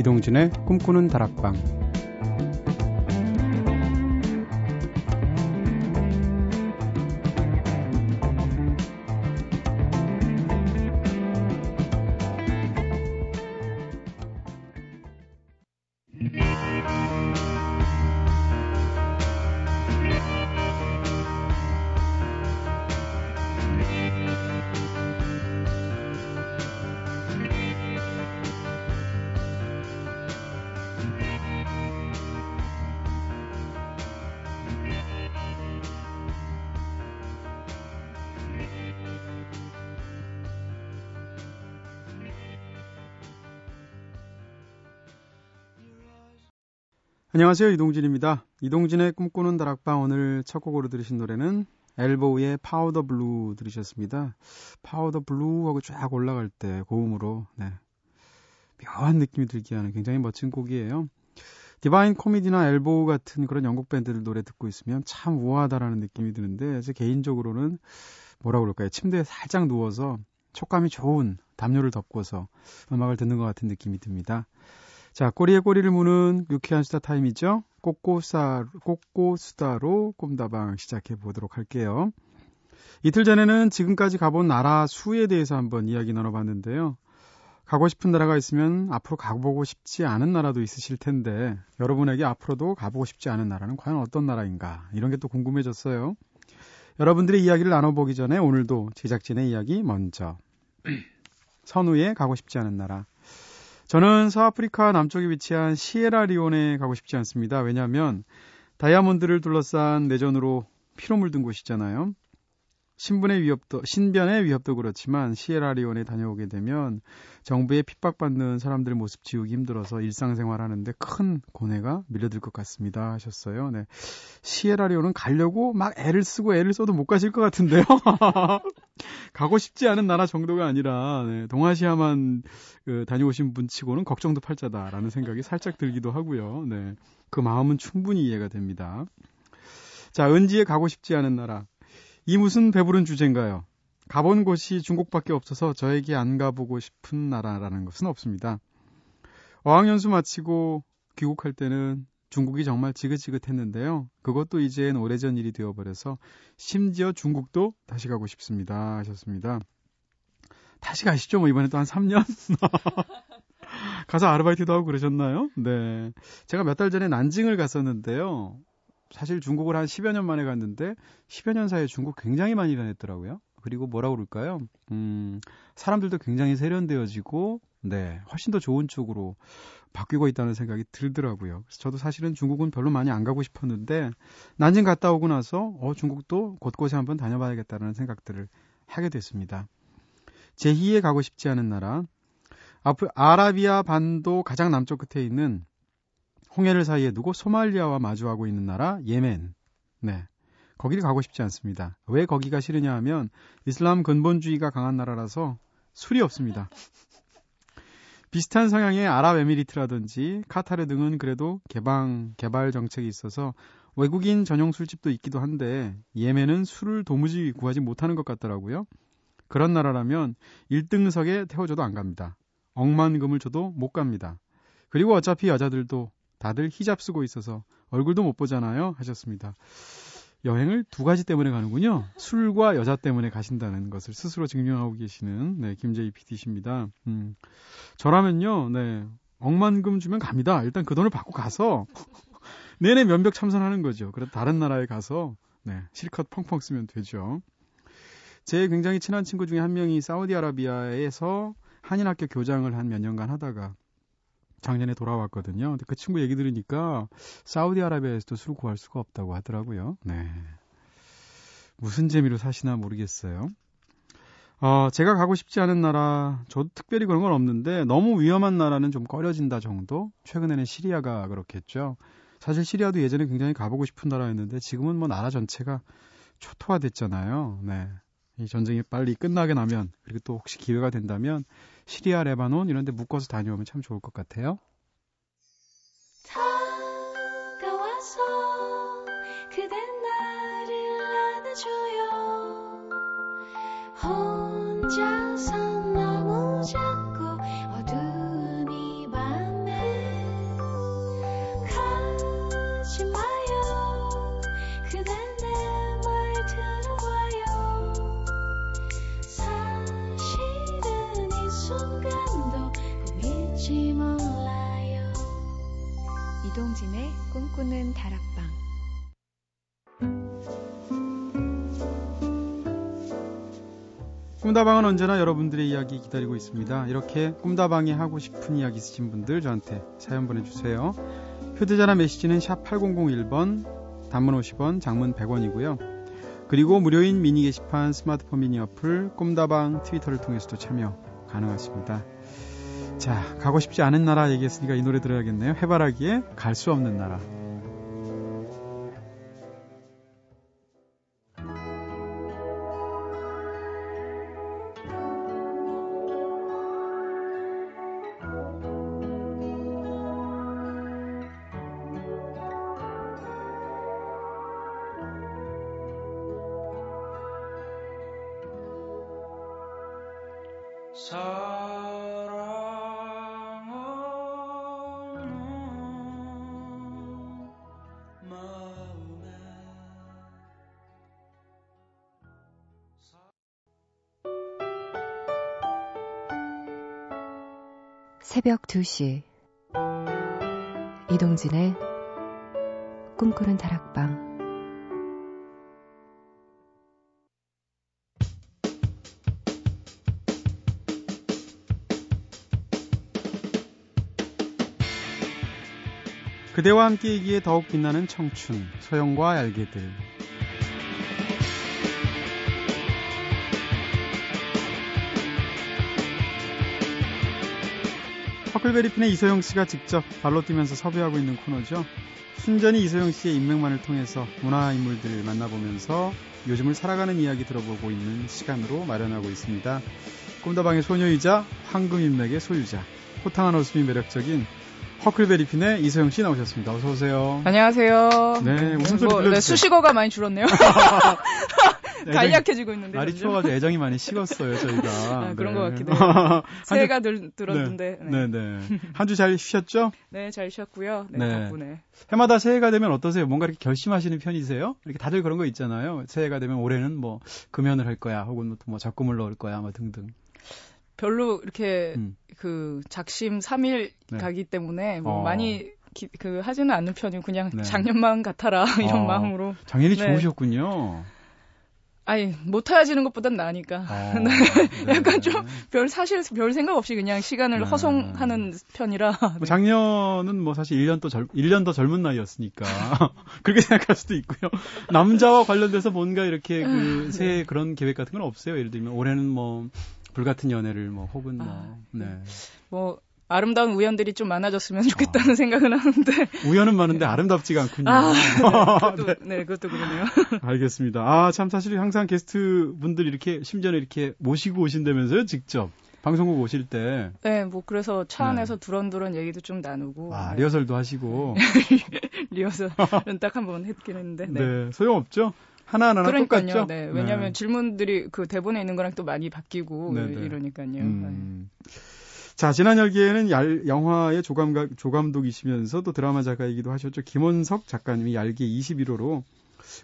이동진의 꿈꾸는 다락방 안녕하세요. 이동진입니다. 이동진의 꿈꾸는 다락방 오늘 첫 곡으로 들으신 노래는 엘보우의 Powder Blue 들으셨습니다. Powder Blue하고 쫙 올라갈 때 고음으로 네. 묘한 느낌이 들게 하는 굉장히 멋진 곡이에요. 디바인 코미디나 엘보우 같은 그런 영국 밴드들 노래 듣고 있으면 참 우아하다라는 느낌이 드는데 제 개인적으로는 뭐라 그럴까요? 침대에 살짝 누워서 촉감이 좋은 담요를 덮고서 음악을 듣는 것 같은 느낌이 듭니다. 자, 꼬리에 꼬리를 무는 유쾌한 수다 타임이죠. 꼬꼬사, 꼬꼬수다로 꿈다방 시작해 보도록 할게요. 이틀 전에는 지금까지 가본 나라 수에 대해서 한번 이야기 나눠봤는데요. 가고 싶은 나라가 있으면 앞으로 가보고 싶지 않은 나라도 있으실 텐데 여러분에게 앞으로도 가보고 싶지 않은 나라는 과연 어떤 나라인가 이런 게 또 궁금해졌어요. 여러분들의 이야기를 나눠보기 전에 오늘도 제작진의 이야기 먼저 선우의 가고 싶지 않은 나라 저는 서아프리카 남쪽에 위치한 시에라리온에 가고 싶지 않습니다. 왜냐하면 다이아몬드를 둘러싼 내전으로 피로 물든 곳이잖아요. 신분의 위협도 신변의 위협도 그렇지만 시에라리온에 다녀오게 되면 정부에 핍박받는 사람들 모습 지우기 힘들어서 일상생활 하는데 큰 고뇌가 밀려들 것 같습니다 하셨어요. 네. 시에라리온은 가려고 막 애를 쓰고 애를 써도 못 가실 것 같은데요. 가고 싶지 않은 나라 정도가 아니라 네, 동아시아만 그, 다녀오신 분치고는 걱정도 팔자다라는 생각이 살짝 들기도 하고요. 네. 그 마음은 충분히 이해가 됩니다. 자, 은지에 가고 싶지 않은 나라. 이 무슨 배부른 주제인가요? 가본 곳이 중국밖에 없어서 저에게 안 가보고 싶은 나라라는 것은 없습니다. 어학연수 마치고 귀국할 때는 중국이 정말 지긋지긋했는데요. 그것도 이젠 오래전 일이 되어버려서 심지어 중국도 다시 가고 싶습니다. 하셨습니다. 다시 가시죠. 뭐 이번에 또 한 3년? 가서 아르바이트도 하고 그러셨나요? 네. 제가 몇 달 전에 난징을 갔었는데요. 사실 중국을 한 10여 년 만에 갔는데 10여 년 사이에 중국 굉장히 많이 변했더라고요. 그리고 뭐라 그럴까요? 음, 사람들도 굉장히 세련되어지고 네, 훨씬 더 좋은 쪽으로 바뀌고 있다는 생각이 들더라고요. 그래서 저도 사실은 중국은 별로 많이 안 가고 싶었는데 난징 갔다 오고 나서 어, 중국도 곳곳에 한번 다녀봐야겠다는 생각들을 하게 됐습니다. 제2에 가고 싶지 않은 나라 아라비아 반도 가장 남쪽 끝에 있는 홍해를 사이에 두고 소말리아와 마주하고 있는 나라 예멘. 네. 거기를 가고 싶지 않습니다. 왜 거기가 싫으냐 하면 이슬람 근본주의가 강한 나라라서 술이 없습니다. 비슷한 성향의 아랍에미리트라든지 카타르 등은 그래도 개방 개발 정책이 있어서 외국인 전용 술집도 있기도 한데 예멘은 술을 도무지 구하지 못하는 것 같더라고요. 그런 나라라면 1등석에 태워줘도 안 갑니다. 억만금을 줘도 못 갑니다. 그리고 어차피 여자들도 다들 히잡 쓰고 있어서 얼굴도 못 보잖아요. 하셨습니다. 여행을 두 가지 때문에 가는군요. 술과 여자 때문에 가신다는 것을 스스로 증명하고 계시는 네, 김재희 PD십니다. 음, 저라면요, 네, 억만금 주면 갑니다. 일단 그 돈을 받고 가서 내내 면벽 참선하는 거죠. 그래서 다른 나라에 가서 네, 실컷 펑펑 쓰면 되죠. 제 굉장히 친한 친구 중에 한 명이 사우디아라비아에서 한인학교 교장을 한 몇 년간 하다가 작년에 돌아왔거든요. 근데 그 친구 얘기 들으니까 사우디아라비아에서도 술 구할 수가 없다고 하더라고요. 네. 무슨 재미로 사시나 모르겠어요. 어, 제가 가고 싶지 않은 나라, 저도 특별히 그런 건 없는데 너무 위험한 나라는 좀 꺼려진다 정도? 최근에는 시리아가 그렇겠죠. 사실 시리아도 예전에 굉장히 가보고 싶은 나라였는데 지금은 뭐 나라 전체가 초토화됐잖아요. 네. 이 전쟁이 빨리 끝나게 나면 그리고 또 혹시 기회가 된다면 시리아, 레바논 이런 데 묶어서 다녀오면 참 좋을 것 같아요. 그대 나를 안아줘요 다락방 꿈다방은 언제나 여러분들의 이야기 기다리고 있습니다. 이렇게 꿈다방에 하고 싶은 이야기 있으신 분들 저한테 사연 보내주세요. 휴대전화 메시지는 샵 8001번, 단문 50원, 장문 100원이고요. 그리고 무료인 미니 게시판 스마트폰 미니 어플 꿈다방 트위터를 통해서도 참여 가능하십니다. 자, 가고 싶지 않은 나라 얘기했으니까 이 노래 들어야겠네요. 해바라기에 갈 수 없는 나라. 새벽 2시 이동진의 꿈꾸는 다락방 그대와 함께이기에 더욱 빛나는 청춘, 소영과 알게들. 허클베리핀의 이소영 씨가 직접 발로 뛰면서 섭외하고 있는 코너죠. 순전히 이소영 씨의 인맥만을 통해서 문화 인물들을 만나보면서 요즘을 살아가는 이야기 들어보고 있는 시간으로 마련하고 있습니다. 꿈다방의 소녀이자 황금 인맥의 소유자, 호탕한 웃음이 매력적인 허클베리핀의 이소영 씨 나오셨습니다. 어서 오세요. 안녕하세요. 네, 웃음소리 뭐. 네, 수식어가 많이 줄었네요. 간략해지고 있는데. 날이 점점. 추워가지고 애정이 많이 식었어요, 저희가. 아, 그런 네. 것 같기도 해요. 새해가 한 들, 들었는데. 주, 네. 네, 네. 한 주 잘 쉬셨죠? 네, 잘 쉬었고요. 네, 네. 덕분에. 해마다 새해가 되면 어떠세요? 뭔가 이렇게 결심하시는 편이세요? 이렇게 다들 그런 거 있잖아요. 새해가 되면 올해는 뭐 금연을 할 거야, 혹은 뭐 적금을 넣을 거야, 뭐 등등. 별로 이렇게 음. 그 작심 3일 네. 가기 때문에 뭐 어. 많이 기- 그 하지는 않는 편이고 그냥 네. 작년만 같아라 이런 어. 마음으로. 작년이 네. 좋으셨군요. 아니 못 헤어지는 것보단 나으니까. 어, 네. 네. 약간 좀 별 사실 별 생각 없이 그냥 시간을 네. 허송하는 편이라. 뭐 작년은 뭐 사실 1년 또 젊, 1년 더 젊은 나이였으니까. 그렇게 생각할 수도 있고요. 남자와 관련돼서 뭔가 이렇게 그 새해 그런 계획 같은 건 없어요. 예를 들면 올해는 뭐 불같은 연애를 뭐 혹은 뭐 아, 네. 뭐 아름다운 우연들이 좀 많아졌으면 좋겠다는 생각은 하는데. 우연은 많은데 아름답지가 않군요. 아, 네, 그것도, 네, 그것도 그러네요. 알겠습니다. 아, 참 사실 항상 게스트 분들 이렇게 심지어는 이렇게 모시고 오신다면서요, 직접. 방송국 오실 때. 네, 뭐 그래서 차 네. 안에서 두런두런 얘기도 좀 나누고 아, 네, 리허설도 하시고. 리허설은 딱 한 번 했긴 했는데. 네. 네. 소용없죠? 하나하나 그러니까요. 똑같죠? 네. 왜냐하면 질문들이 그 대본에 있는 거랑 또 많이 바뀌고 네, 네. 이러니까요. 네. 음. 자, 지난 열기에는 얄- 영화의 조감각, 조감독이시면서 또 드라마 작가이기도 하셨죠. 김원석 작가님이 얄기 21호로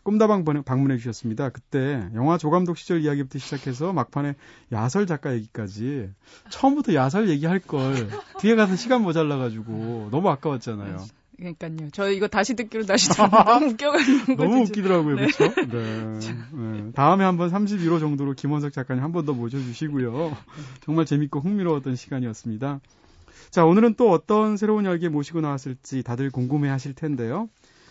꿈다방 번- 방문해 주셨습니다. 그때 영화 조감독 시절 이야기부터 시작해서 막판에 야설 작가 얘기까지 처음부터 야설 얘기할 걸 뒤에 가서 시간 모자라 가지고 너무 아까웠잖아요. 그러니까요. 저 이거 다시 듣기로 다시 너무 웃겨가지고 너무. 웃기더라고요, 네. 그렇죠? 네. 네. 다음에 한번 31호 정도로 김원석 작가님 한 번 더 모셔주시고요. 정말 재밌고 흥미로웠던 시간이었습니다. 자, 오늘은 또 어떤 새로운 열기 모시고 나왔을지 다들 궁금해하실 텐데요.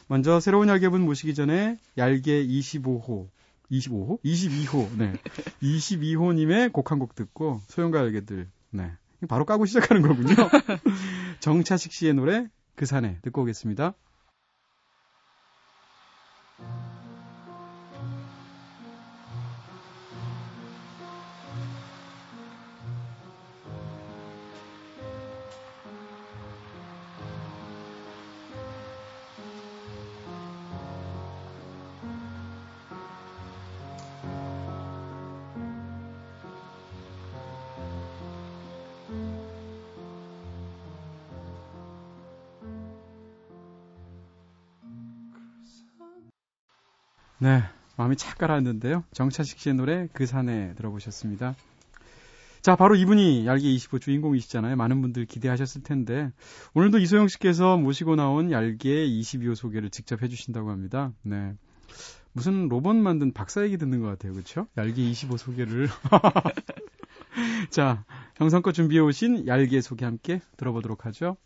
먼저 새로운 열기분 모시기 전에 얄개 25호, 25호? 22호, 네. 22호님의 곡 한 곡 듣고 소용과 열개들, 네. 바로 까고 시작하는 거군요. 정차식 씨의 노래 그 산에 듣고 오겠습니다. 네, 마음이 착 가라앉는데요. 정차식 씨의 노래 그 산에 들어보셨습니다. 자, 바로 이분이 얄개 25 주인공이시잖아요. 많은 분들 기대하셨을 텐데 오늘도 이소영 씨께서 모시고 나온 얄개 22호 소개를 직접 해주신다고 합니다. 네. 무슨 로봇 만든 박사 얘기 듣는 것 같아요. 그렇죠? 얄개 25 소개를. 자, 정성껏 준비해 오신 얄개 소개 함께 들어보도록 하죠.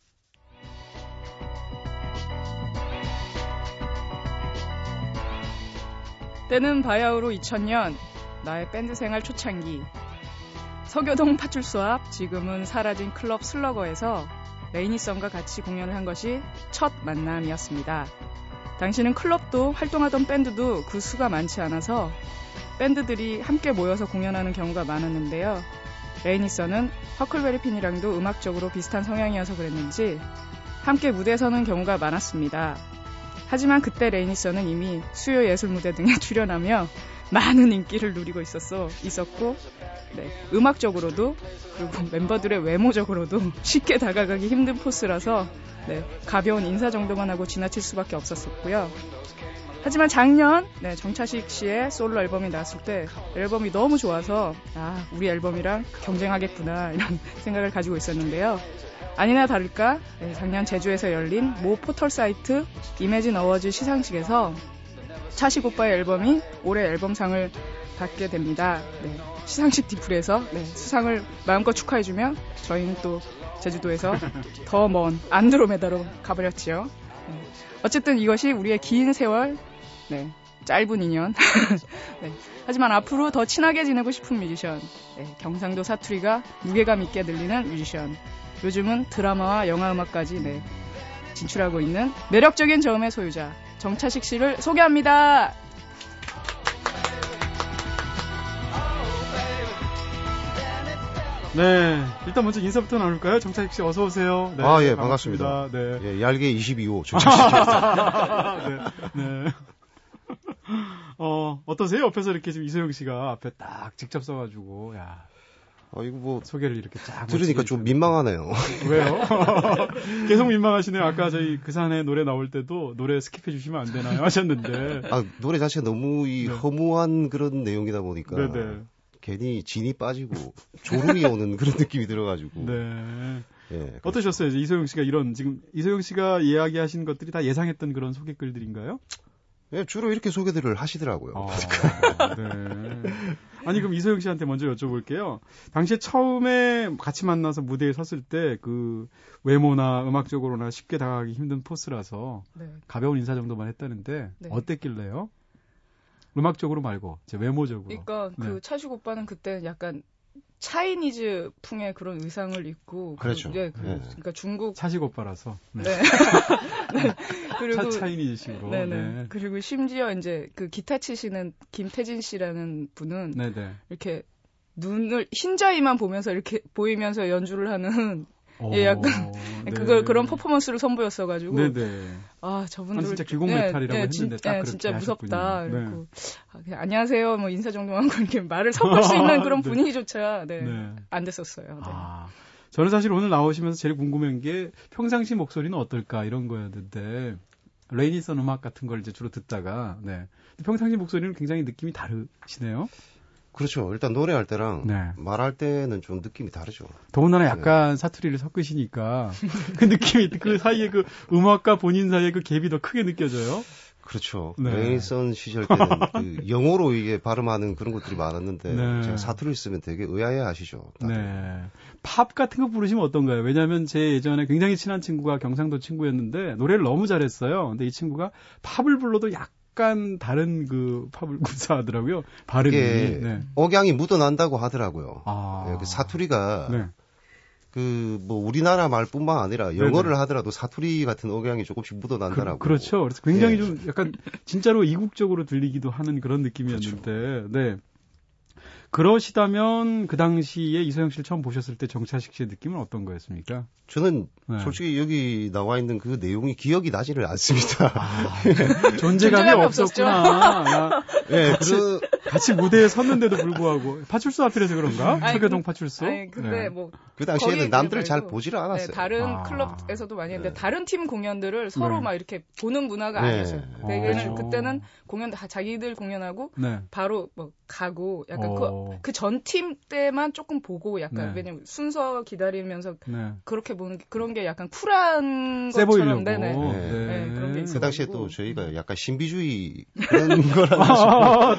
때는 바야흐로 2000년 나의 밴드 생활 초창기 서교동 파출소 앞 지금은 사라진 클럽 슬러거에서 레이니썬과 같이 공연을 한 것이 첫 만남이었습니다. 당시는 클럽도 활동하던 밴드도 그 수가 많지 않아서 밴드들이 함께 모여서 공연하는 경우가 많았는데요. 레이니썬은 허클베리핀이랑도 음악적으로 비슷한 성향이어서 그랬는지 함께 무대에 서는 경우가 많았습니다. 하지만 그때 레이니썬은 이미 수요 예술 무대 등에 출연하며 많은 인기를 누리고 있었어 있었고 네, 음악적으로도 그리고 멤버들의 외모적으로도 쉽게 다가가기 힘든 포스라서 네, 가벼운 인사 정도만 하고 지나칠 수밖에 없었었고요. 하지만 작년 네, 정차식 씨의 솔로 앨범이 나왔을 때 앨범이 너무 좋아서 아 우리 앨범이랑 경쟁하겠구나 이런 생각을 가지고 있었는데요. 아니나 다를까 네, 작년 제주에서 열린 모 포털 사이트 이매진 어워즈 시상식에서 차식 오빠의 앨범이 올해 앨범상을 받게 됩니다. 네, 시상식 뒤풀에서 네, 수상을 마음껏 축하해주며 저희는 또 제주도에서 더 먼 안드로메다로 가버렸지요. 네, 어쨌든 이것이 우리의 긴 세월, 네, 짧은 인연. 네, 하지만 앞으로 더 친하게 지내고 싶은 뮤지션, 네, 경상도 사투리가 무게감 있게 들리는 뮤지션. 요즘은 드라마와 영화 음악까지 네, 진출하고 있는 매력적인 저음의 소유자 정차식 씨를 소개합니다. 네, 일단 먼저 인사부터 나눌까요? 정차식 씨 어서 오세요. 네, 아, 예, 반갑습니다. 네. 예, 얄개 22호 정차식. 네, 네. 어, 어떠세요? 옆에서 이렇게 지금 이소영 씨가 앞에 딱 직접 써가지고, 야. 아, 이거 뭐, 소개를 이렇게 쫙. 들으니까 좀 민망하네요. 왜요? 계속 민망하시네요. 아까 저희 그 산에 노래 나올 때도 노래 skip해 주시면 안 되나요? 하셨는데. 아, 노래 자체가 너무 이 네. 허무한 그런 내용이다 보니까. 네네. 괜히 진이 빠지고 졸음이 오는 그런 느낌이 들어가지고. 네. 예. 어떠셨어요? 이소영 씨가 이런, 지금 이소영 씨가 이야기하신 것들이 다 예상했던 그런 소개글들인가요? 예, 주로 이렇게 소개들을 하시더라고요. 아, 네. 아니 그럼 이소영 씨한테 먼저 여쭤볼게요. 당시에 처음에 같이 만나서 무대에 섰을 때 그 외모나 음악적으로나 쉽게 다가가기 힘든 포스라서 네. 가벼운 인사 정도만 했다는데 네. 어땠길래요? 음악적으로 말고 제 외모적으로. 그러니까 네. 그 차식 오빠는 그때 약간 차이니즈 풍의 그런 의상을 입고 그- 그렇죠. 예, 그, 네. 그러니까 중국 차식 오빠라서. 네. 네. 네. 그리고 차, 차이니식으로. 네네. 네. 그리고 심지어 이제 그 기타 치시는 김태진 씨라는 분은 네네. 이렇게 눈을 흰자위만 보면서 이렇게 보이면서 연주를 하는 예, 약간 네. 그걸 그런 퍼포먼스를 선보였어 가지고 네네. 아 저분들 아, 진짜 귀공 메탈이라고 했는데 진, 딱 그렇게 진짜 무섭다. 네. 그리고 아, 그냥 안녕하세요 뭐 인사 정도만 하고 이렇게 말을 섞을 수 있는 그런 네. 분위기조차 네, 네. 안 됐었어요. 네. 아, 저는 사실 오늘 나오시면서 제일 궁금한 게 평상시 목소리는 어떨까 이런 거였는데 레이니선 음악 같은 걸 이제 주로 듣다가 네. 평상시 목소리는 굉장히 느낌이 다르시네요. 그렇죠. 일단 노래할 때랑 네. 말할 때는 좀 느낌이 다르죠. 더군다나 약간 사투리를 섞으시니까 그 느낌이 그 사이에 그 음악과 본인 사이에 그 갭이 더 크게 느껴져요. 그렇죠. 네. 레이선 시절 때는 그 영어로 이게 발음하는 그런 것들이 많았는데 네. 제가 사투리를 쓰면 되게 의아해 하시죠. 다들. 네. 팝 같은 거 부르시면 어떤가요? 왜냐하면 제 예전에 굉장히 친한 친구가 경상도 친구였는데 노래를 너무 잘했어요. 근데 이 친구가 팝을 불러도 약간 다른 그 팝을 구사하더라고요. 발음이. 네. 억양이 묻어난다고 하더라고요. 아. 예, 그 사투리가 네. 그 뭐 우리나라 말뿐만 아니라 영어를 하더라도 사투리 같은 억양이 조금씩 묻어난다라고. 그, 렇죠 그래서 굉장히 예. 좀 약간 진짜로 이국적으로 들리기도 하는 그런 느낌이었는데, 네. 그러시다면 그 당시에 이소영 씨를 처음 보셨을 때 정차식 씨의 느낌은 어떤 거였습니까? 저는 네. 솔직히 여기 나와 있는 그 내용이 기억이 나지를 않습니다. 아, 존재감이 존재감이 없었구나. 나 예, 그 같이 무대에 섰는데도 불구하고 파출소 앞이라서 그런가? 아니, 서교동 그- 파출소. 아니 근데 네. 뭐그 당시에는 남들을 잘 보지를 않았어요. 네, 다른 아. 클럽에서도 많이 했는데 네. 다른 팀 공연들을 서로 네. 막 이렇게 보는 문화가 네. 아니었어요. 대개는 어. 그때는 공연 다 자기들 공연하고 네. 바로 뭐 가고 약간 어. 그전 팀 때만 조금 보고 약간 네. 왜냐면 순서 기다리면서 네. 그렇게 보는 게 그런 게 약간 쿨한 세. 것처럼 네네. 네. 네, 그런 게그 있어가지고. 당시에 또 저희가 약간 신비주의 그런 거라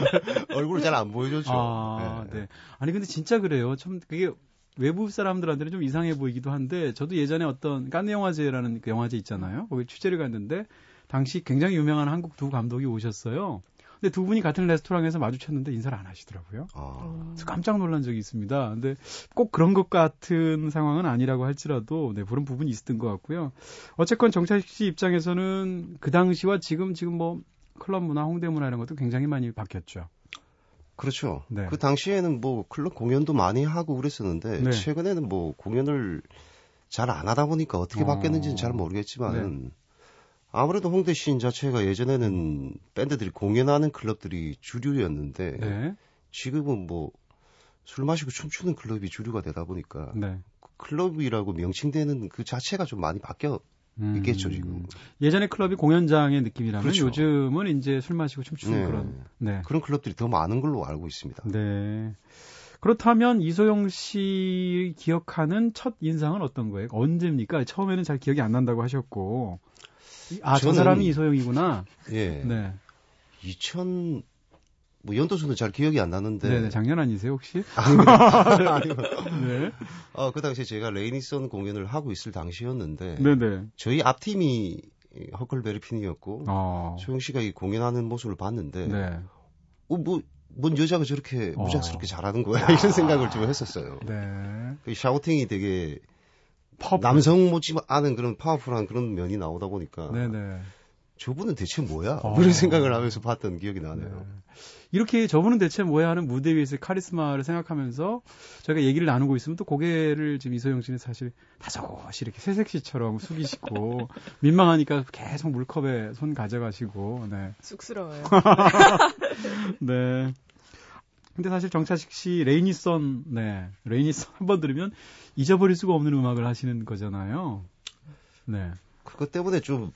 얼굴을 잘 안 보여줬죠. 아, 네. 네. 아니 근데 진짜 그래요. 참 그게 외부 사람들한테는 좀 이상해 보이기도 한데 저도 예전에 어떤 깐느 영화제라는 그 영화제 있잖아요. 거기 취재를 갔는데 당시 굉장히 유명한 한국 두 감독이 오셨어요. 근데 두 분이 같은 레스토랑에서 마주쳤는데 인사를 안 하시더라고요. 아, 그래서 깜짝 놀란 적이 있습니다. 근데 꼭 그런 것 같은 상황은 아니라고 할지라도 네, 그런 부분이 있었던 것 같고요. 어쨌건 정찬식 씨 입장에서는 그 당시와 지금 지금 뭐 클럽 문화, 홍대 문화 이런 것도 굉장히 많이 바뀌었죠. 그렇죠. 네. 그 당시에는 뭐 클럽 공연도 많이 하고 그랬었는데 네. 최근에는 뭐 공연을 잘 안 하다 보니까 어떻게 어. 바뀌었는지는 잘 모르겠지만 아무래도 홍대 시인 자체가 예전에는 밴드들이 공연하는 클럽들이 주류였는데 네. 지금은 뭐 술 마시고 춤추는 클럽이 주류가 되다 보니까 네. 클럽이라고 명칭되는 그 자체가 좀 많이 바뀌어 음. 있겠죠 지금. 예전에 클럽이 공연장의 느낌이라면 그렇죠. 요즘은 이제 술 마시고 춤추는 네. 그런. 네. 그런 클럽들이 더 많은 걸로 알고 있습니다. 네. 그렇다면 이소영 씨 기억하는 첫 인상은 어떤 거예요? 언제입니까? 처음에는 잘 기억이 안 난다고 하셨고. 아, 저 사람이 이소영이구나. 예. 네. 2000, 뭐 연도수는 잘 기억이 안 나는데. 네. 네 작년 아니세요, 혹시? 아니요. 네. 어, 그 당시에 제가 레이니선 공연을 하고 있을 당시였는데. 네, 네. 저희 앞팀이 허클베리 핀이었고. 어. 소영 씨가 이 공연하는 모습을 봤는데. 네. 어, 뭐, 뭔 여자가 저렇게 어. 무작스럽게 잘하는 거야. 이런 생각을 좀 했었어요. 네. 그 shouting이 되게 퍼플. 남성 못지 않은 그런 powerful한 그런 면이 나오다 보니까. 네, 네. 저분은 대체 뭐야? 어. 그런 생각을 하면서 봤던 기억이 나네요. 네. 이렇게 저분은 대체 뭐야 하는 무대 위에서의 카리스마를 생각하면서 저희가 얘기를 나누고 있으면 또 고개를 지금 이소영 씨는 사실 다소곳이 이렇게 새색시처럼 숙이시고 민망하니까 계속 물컵에 손 가져가시고 네. 쑥스러워요. 네. 근데 사실 정차식 씨 레이니선 네. 레이니선 한 번 들으면 잊어버릴 수가 없는 음악을 하시는 거잖아요. 네. 그것 때문에 좀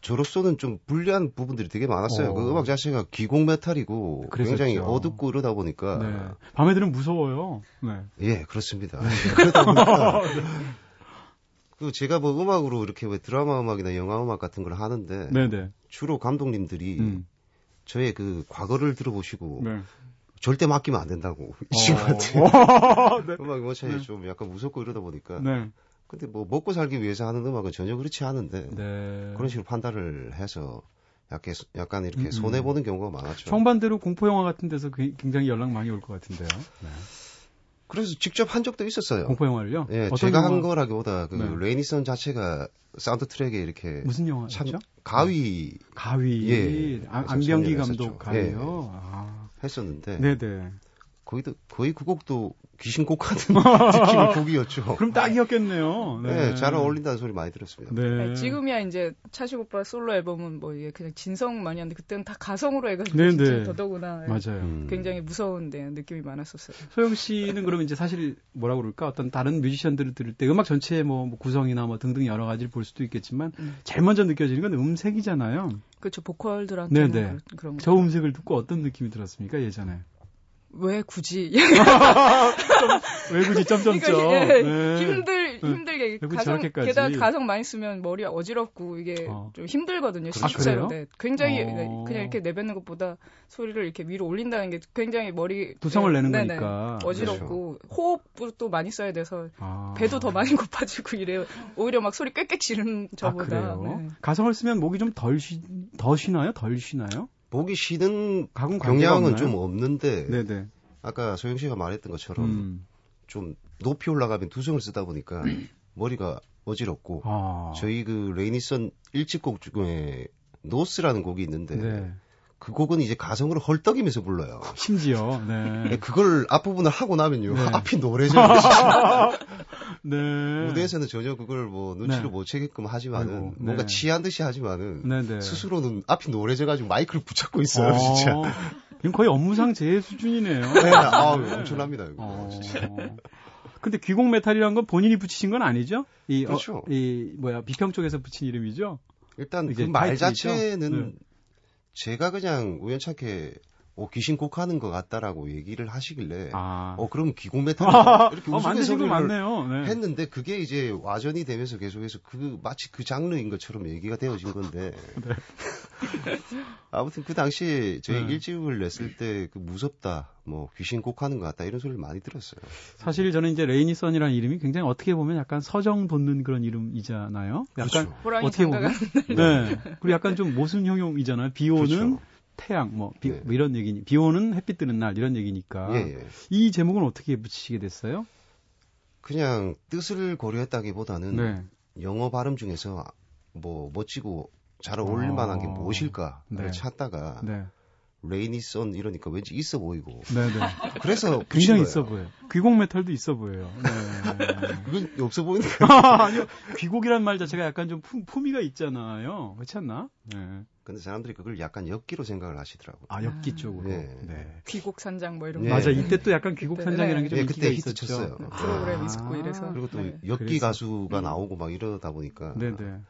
저로서는 좀 불리한 부분들이 되게 많았어요. 어. 그 음악 자체가 기공 메탈이고 그랬었죠. 굉장히 어둡고 이러다 보니까 네. 밤에 들으면 무서워요. 네. 예 그렇습니다. 그러다 보니까 그 제가 뭐 음악으로 이렇게 왜 드라마 음악이나 영화 음악 같은 걸 하는데 네, 네. 주로 감독님들이 음. 저의 그 과거를 들어보시고 네. 절대 맡기면 안 된다고 이 친구한테 어. 네. 음악이 뭐차에 네. 좀 약간 무섭고 이러다 보니까 네. 근데 뭐 먹고 살기 위해서 하는 음악은 전혀 그렇지 않은데 네. 그런 식으로 판단을 해서 약간, 약간 이렇게 음, 손해 음. 보는 경우가 많았죠. 정반대로 공포 영화 같은 데서 그- 굉장히 연락 많이 올 것 같은데요. 네. 그래서 직접 한 적도 있었어요. 공포 영화를요? 예, 제가 영화? 한 거라기보다 그 네. 레이니선 자체가 사운드 트랙에 이렇게 무슨 영화죠? 참 가위 가위. 예. 아, 그래서 안병기 감독. 가위요. 아. 했었는데 네네. 거기도 거의 그 곡도 귀신 곡 같은 느낌의 곡이었죠. 그럼 딱이었겠네요. 네, 잘 어울린다는 소리 많이 들었습니다. 네. 아니, 지금이야 이제 차식 오빠 솔로 앨범은 뭐 이게 그냥 진성 많이 하는데 그때는 다 가성으로 해가지고 네, 진짜 네. 더더구나 맞아요. 음. 굉장히 무서운데 느낌이 많았었어요. 소영 씨는 그러면 이제 사실 뭐라 그럴까 어떤 다른 뮤지션들을 들을 때 음악 전체의 뭐, 뭐 구성이나 뭐 등등 여러 가지를 볼 수도 있겠지만 음. 제일 먼저 느껴지는 건 음색이잖아요. 그렇죠 보컬들한테는 네, 네. 그런, 그런 저 음색을 듣고 어떤 느낌이 들었습니까 예전에? 왜 굳이 왜 굳이 점점점? 그러니까, 예, 네. 힘들 네. 힘들게 왜 굳이 가성? 게다가 가성 많이 쓰면 머리 어지럽고 이게 어. 좀 힘들거든요. 아, 실제로 그래요? 네. 굉장히 어. 네, 그냥 이렇게 내뱉는 것보다 소리를 이렇게 위로 올린다는 게 굉장히 머리 두성을 네, 내는 네네. 거니까. 어지럽고 호흡을 또 많이 써야 돼서 아. 배도 더 많이 고파지고 이래요. 오히려 막 소리 꽥꽥 지르는 아, 저보다. 네. 가성을 쓰면 목이 좀 덜 쉬, 더 쉬나요? 덜 쉬나요? 가공 관계가 경향은? 좀 없는데 네네. 아까 소영 씨가 말했던 것처럼 음. 좀 높이 올라가면 두성을 쓰다 보니까 머리가 어지럽고 아. 저희 그 레이니선 일집 곡 중에 노스라는 곡이 있는데 네. 그 곡은 이제 가성으로 헐떡이면서 불러요. 심지어, 네. 그걸 앞부분을 하고 나면요 네. 앞이 노래져요. 네. 무대에서는 전혀 그걸 뭐 눈치를 네. 못 채게끔 하지만은 아이고, 뭔가 네. 취한 듯이 하지만은 네네. 스스로는 앞이 노래져가지고 마이크를 붙잡고 있어요 진짜. 어, 이건 거의 업무상 재해 수준이네요. 네, 아, 엄청납니다. 이거. 어. 근데 귀곡 메탈이라는 건 본인이 붙이신 건 아니죠? 이, 그렇죠. 어, 이 뭐야 비평 쪽에서 붙인 이름이죠? 일단 그 말? 자체는 네. 제가 그냥 우연찮게 어, 귀신 곡하는 것 같다라고 얘기를 하시길래 아. 어 그럼 귀곡 메탈 이렇게 어, 만드신 거 우스갯 소리를 맞네요. 네. 했는데 그게 이제 와전이 되면서 계속해서 그 마치 그 장르인 것처럼 얘기가 되어진 건데 아무튼 그 당시에 저희 네. 일집을 냈을 때 그 무섭다 뭐 귀신 곡하는 것 같다 이런 소리를 많이 들었어요. 사실 저는 이제 레이니 선이라는 이름이 굉장히 어떻게 보면 약간 서정 돋는 그런 이름이잖아요. 약간 그렇죠. 어떻게 보면 네. 그리고 약간 좀 모순 형용이잖아요. 비 오는 그렇죠. 태양 뭐, 비, 네. 뭐 이런 얘기니 비 오는 햇빛 뜨는 날 이런 얘기니까 예, 예. 이 제목은 어떻게 붙이시게 됐어요? 그냥 뜻을 고려했다기보다는 네. 영어 발음 중에서 뭐 멋지고 잘 어울릴 만한 게 어. 무엇일까 네. 찾다가 네. 레이니 선 이러니까 왠지 있어 보이고 네, 네. 그래서 굉장히 거예요. 있어 보여요. 귀곡 메탈도 있어 보여요. 네. 그건 없어 보이는 아니요. 귀곡이란 말 자체가 약간 좀 품, 품위가 있잖아요. 그렇지 않나? 네. 근데 사람들이 그걸 약간 엽기로 생각을 하시더라고요. 아, 엽기 쪽으로. 네. 네. 귀곡 산장 뭐 이런 예. 거. 맞아. 이때 또 약간 귀곡 그때, 산장이라는 게좀 예, 인기가 그때 히트 있었죠. 쳤어요. 네, 프로그램 아. 있었고 이래서. 그리고 또 네. 엽기 그래서. 가수가 나오고 막 이러다 보니까 네, 네.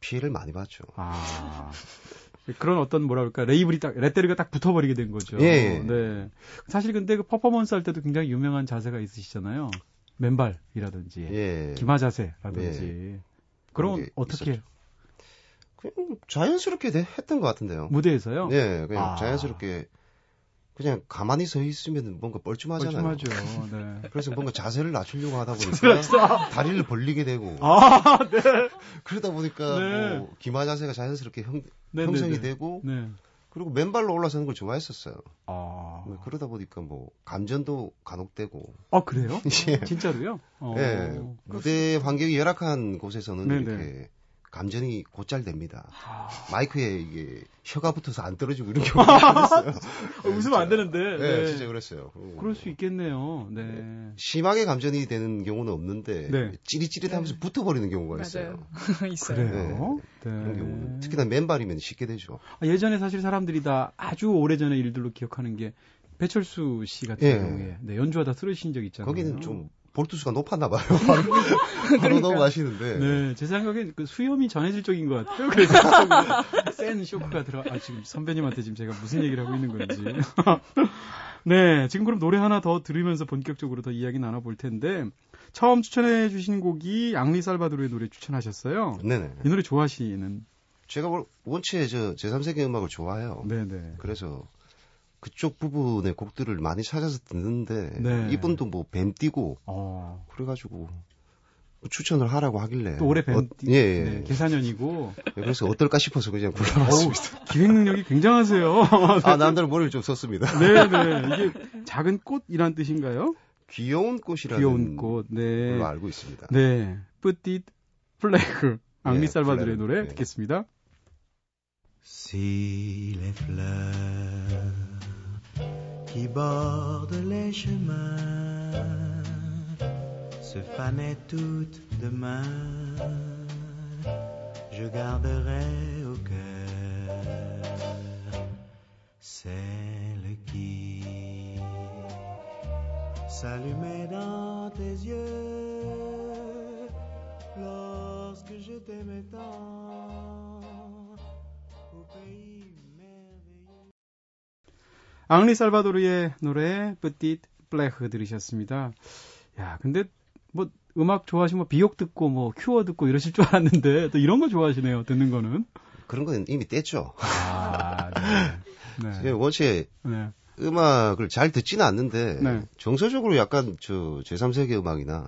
피해를 많이 봤죠. 아. 그런 어떤 뭐라 그럴까 레이블이 딱 레테르가 딱 붙어버리게 된 거죠. 예. 네. 사실 근데 그 퍼포먼스 할 때도 굉장히 유명한 자세가 있으시잖아요. 맨발이라든지 예. 기마 자세라든지 그런 건게 어떻게 있었죠. 그냥 자연스럽게 돼- 했던 것 같은데요. 무대에서요? 예, 그냥 아. 자연스럽게 그냥 가만히 서 있으면 뭔가 뻘쭘하잖아요. 뻘쭘하죠. 네. 그래서 뭔가 자세를 낮추려고 하다 보니까 다리를 벌리게 되고 아, 네. 그러다 보니까 네. 뭐 기마 자세가 자연스럽게 형, 네, 형성이 네, 네. 되고 네. 그리고 맨발로 올라서는 걸 좋아했었어요. 아. 뭐 그러다 보니까 뭐 감전도 간혹 되고 아, 그래요? 예. 진짜로요? 어. 예, 무대 환경이 열악한 곳에서는 네, 이렇게 감전이 곧잘 됩니다. 아. 마이크에 이게 혀가 붙어서 안 떨어지고 이런 경우가 많았어요. 어, 웃으면 안 되는데. 네, 네. 진짜 그랬어요. 그럴 수 있겠네요. 네. 심하게 감전이 되는 경우는 없는데 네. 찌릿찌릿하면서 붙어버리는 경우가 있어요. 있어요. 그래요? 네. 그런 경우는 특히나 맨발이면 쉽게 되죠. 아, 예전에 사실 사람들이 다 아주 오래전의 일들로 기억하는 게 배철수 씨 같은 예. 경우에 네, 연주하다 쓰러진 적 있잖아요. 거기는 좀 볼트수가 높았나 봐요. 바로, 바로 넘어가시는데. 네, 제 생각엔 그 수염이 전해질 적인 것 같아요. 그래서 센 쇼크가 들어. 아 지금 선배님한테 지금 제가 무슨 얘기를 하고 있는 건지. 네, 지금 그럼 노래 하나 더 들으면서 본격적으로 더 이야기 나눠볼 텐데 처음 추천해 주신 곡이 앙리 살바도르의 노래 추천하셨어요. 네네. 이 노래 좋아하시는? 제가 원- 원체 저 제3세계 음악을 좋아해요. 네네. 그래서 그쪽 부분의 곡들을 많이 찾아서 듣는데 네. 이분도 뭐뱀 띄고 어. 그래가지고 추천을 하라고 하길래 또 올해 밴 어, 예, 예. 네, 계산년이고 예, 그래서 어떨까 싶어서 그냥 골라봤습니다. 기획 능력이 굉장하세요. 아 남들 머리를 좀 썼습니다. 네네. 이게 작은 꽃이란 뜻인가요? 귀여운 꽃이라는 귀여운 꽃. 네. 걸로 알고 있습니다. 네. 뿌띠 플래그. 앙리 네, 살바드의. 노래 네. 듣겠습니다. Si les fleurs qui bordent les chemins se fanaient toutes demain, je garderai au cœur celle qui s'allumait dans tes yeux lorsque je t'aimais tant 앙리 살바도르의 노래 뿌띠 플래그 들으셨습니다. 야, 근데 뭐 음악 좋아하시면 뭐 비옥 듣고 뭐 큐어 듣고 이러실 줄 알았는데 또 이런 거 좋아하시네요. 듣는 거는. 그런 건 이미 뗐죠. 아, 네. 예, 네. 원체 네. 음악을 잘 듣지는 않는데 네. 정서적으로 약간 저 제3세계 음악이나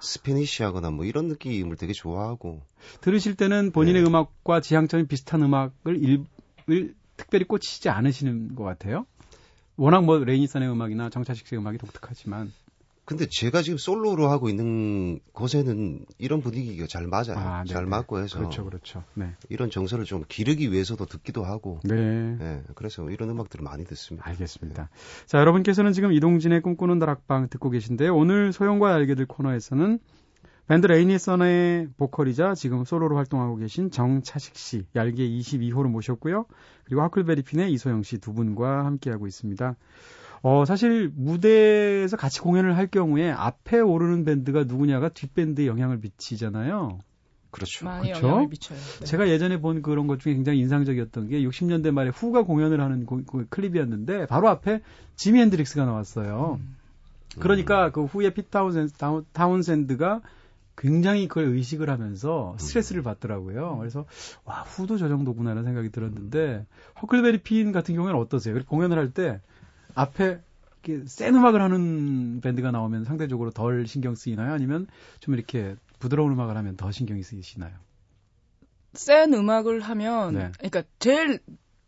스페니시하거나 뭐 이런 느낌을 되게 좋아하고 들으실 때는 본인의 네. 음악과 지향점이 비슷한 음악을 일, 을 특별히 꽂히지 않으시는 것 같아요. 워낙 뭐 레이니산의 음악이나 정차식 씨의 음악이 독특하지만 근데 제가 지금 솔로로 하고 있는 곳에는 이런 분위기가 잘 맞아요. 아, 잘. 맞고 해서 그렇죠, 그렇죠. 네, 이런 정서를 좀 기르기 위해서도 듣기도 하고 네, 예, 그래서 이런 음악들을 많이 듣습니다. 알겠습니다. 자, 여러분께서는 지금 이동진의 꿈꾸는 다락방 듣고 계신데요. 오늘 소영과 알게 될 코너에서는 밴드 레이니선의 보컬이자 지금 솔로로 활동하고 계신 정차식 씨, 얄개 22호로 모셨고요. 그리고 하클베리핀의 이소영 씨 두 분과 함께하고 있습니다. 어, 사실 무대에서 같이 공연을 할 경우에 앞에 오르는 밴드가 누구냐가 뒷밴드에 영향을 미치잖아요. 그렇죠. 많이 그쵸? 영향을 미쳐요. 네. 제가 예전에 본 그런 것 중에 굉장히 인상적이었던 게 60년대 말에 후가 공연을 하는 고- 그 클립이었는데 바로 앞에 지미 핸드릭스가 나왔어요. 음. 그러니까 그 후에 피트 타운센, 타운- 타운센드가 굉장히 그걸 의식을 하면서 스트레스를 받더라고요. 그래서 와 후도 저 정도구나라는 생각이 들었는데 허클베리 핀 같은 경우에는 어떠세요? 공연을 할 때 앞에 이렇게 센 음악을 하는 밴드가 나오면 상대적으로 덜 신경 쓰이나요? 아니면 좀 이렇게 부드러운 음악을 하면 더 신경이 쓰이시나요? 센 음악을 하면, 네. 그러니까 제일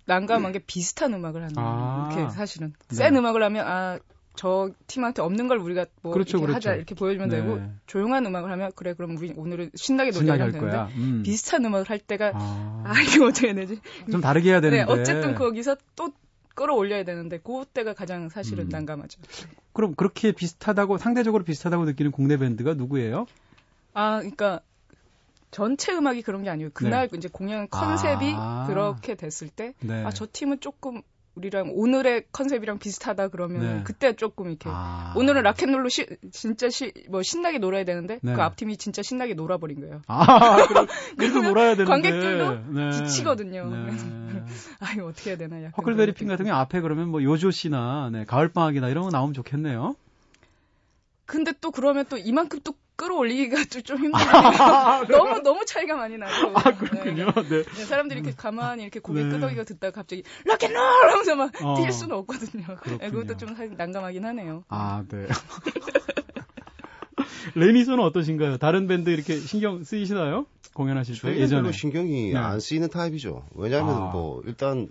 난감한 게 비슷한 음악을 하는 아. 게 사실은 네. 센 음악을 하면 아. 저 팀한테 없는 걸 우리가 뭐 그렇죠, 이렇게 그렇죠. 하자 이렇게 보여주면 네. 되고 조용한 음악을 하면 그래 그럼 우리 오늘은 신나게 할 이러면 되는데 거야. 음. 비슷한 음악을 할 때가 아, 아 이거 어떻게 해야 되지? 좀 다르게 해야 되는데. 네 어쨌든 거기서 또 끌어올려야 되는데 그때가 가장 사실은 음. 난감하죠. 그럼 그렇게 비슷하다고 상대적으로 비슷하다고 느끼는 국내 밴드가 누구예요? 아, 그러니까 전체 음악이 그런 게 아니고 그날 이제 공연 컨셉이 네. 아. 그렇게 됐을 때, 네. 아, 저 팀은 조금 우리랑 오늘의 컨셉이랑 비슷하다 그러면 네. 그때 조금 이렇게 아. 오늘은 락앤롤로 시, 진짜 시, 뭐 신나게 놀아야 되는데 네. 그 앞팀이 진짜 신나게 놀아버린 거예요. 아, 그럼 그래도 놀아야 되는데. 관객들도 네. 지치거든요. 네. 아, 이거 어떻게 해야 되나 약간. 허클베리 핀 같은 경우 앞에 그러면 뭐 요조 씨나 네, 가을 방학이나 이런 거 나오면 좋겠네요. 근데 또 그러면 또 이만큼 또 끌어올리기가 또 좀 힘들어요. 너무 너무 차이가 많이 나고. 아, 그렇군요. 네. 네, 사람들이 이렇게 가만히 이렇게 고개 네. 끄덕이고 듣다가 갑자기 락앤롤 하면서 막 어. 뛸 수는 없거든요. 그렇군요. 네, 그것도 좀 사실 난감하긴 하네요. 아, 네. 레니소는 어떠신가요? 다른 밴드 이렇게 신경 쓰이시나요? 공연하실 때 예전에. 별로 신경이 네. 안 쓰이는 타입이죠. 왜냐하면 아. 뭐 일단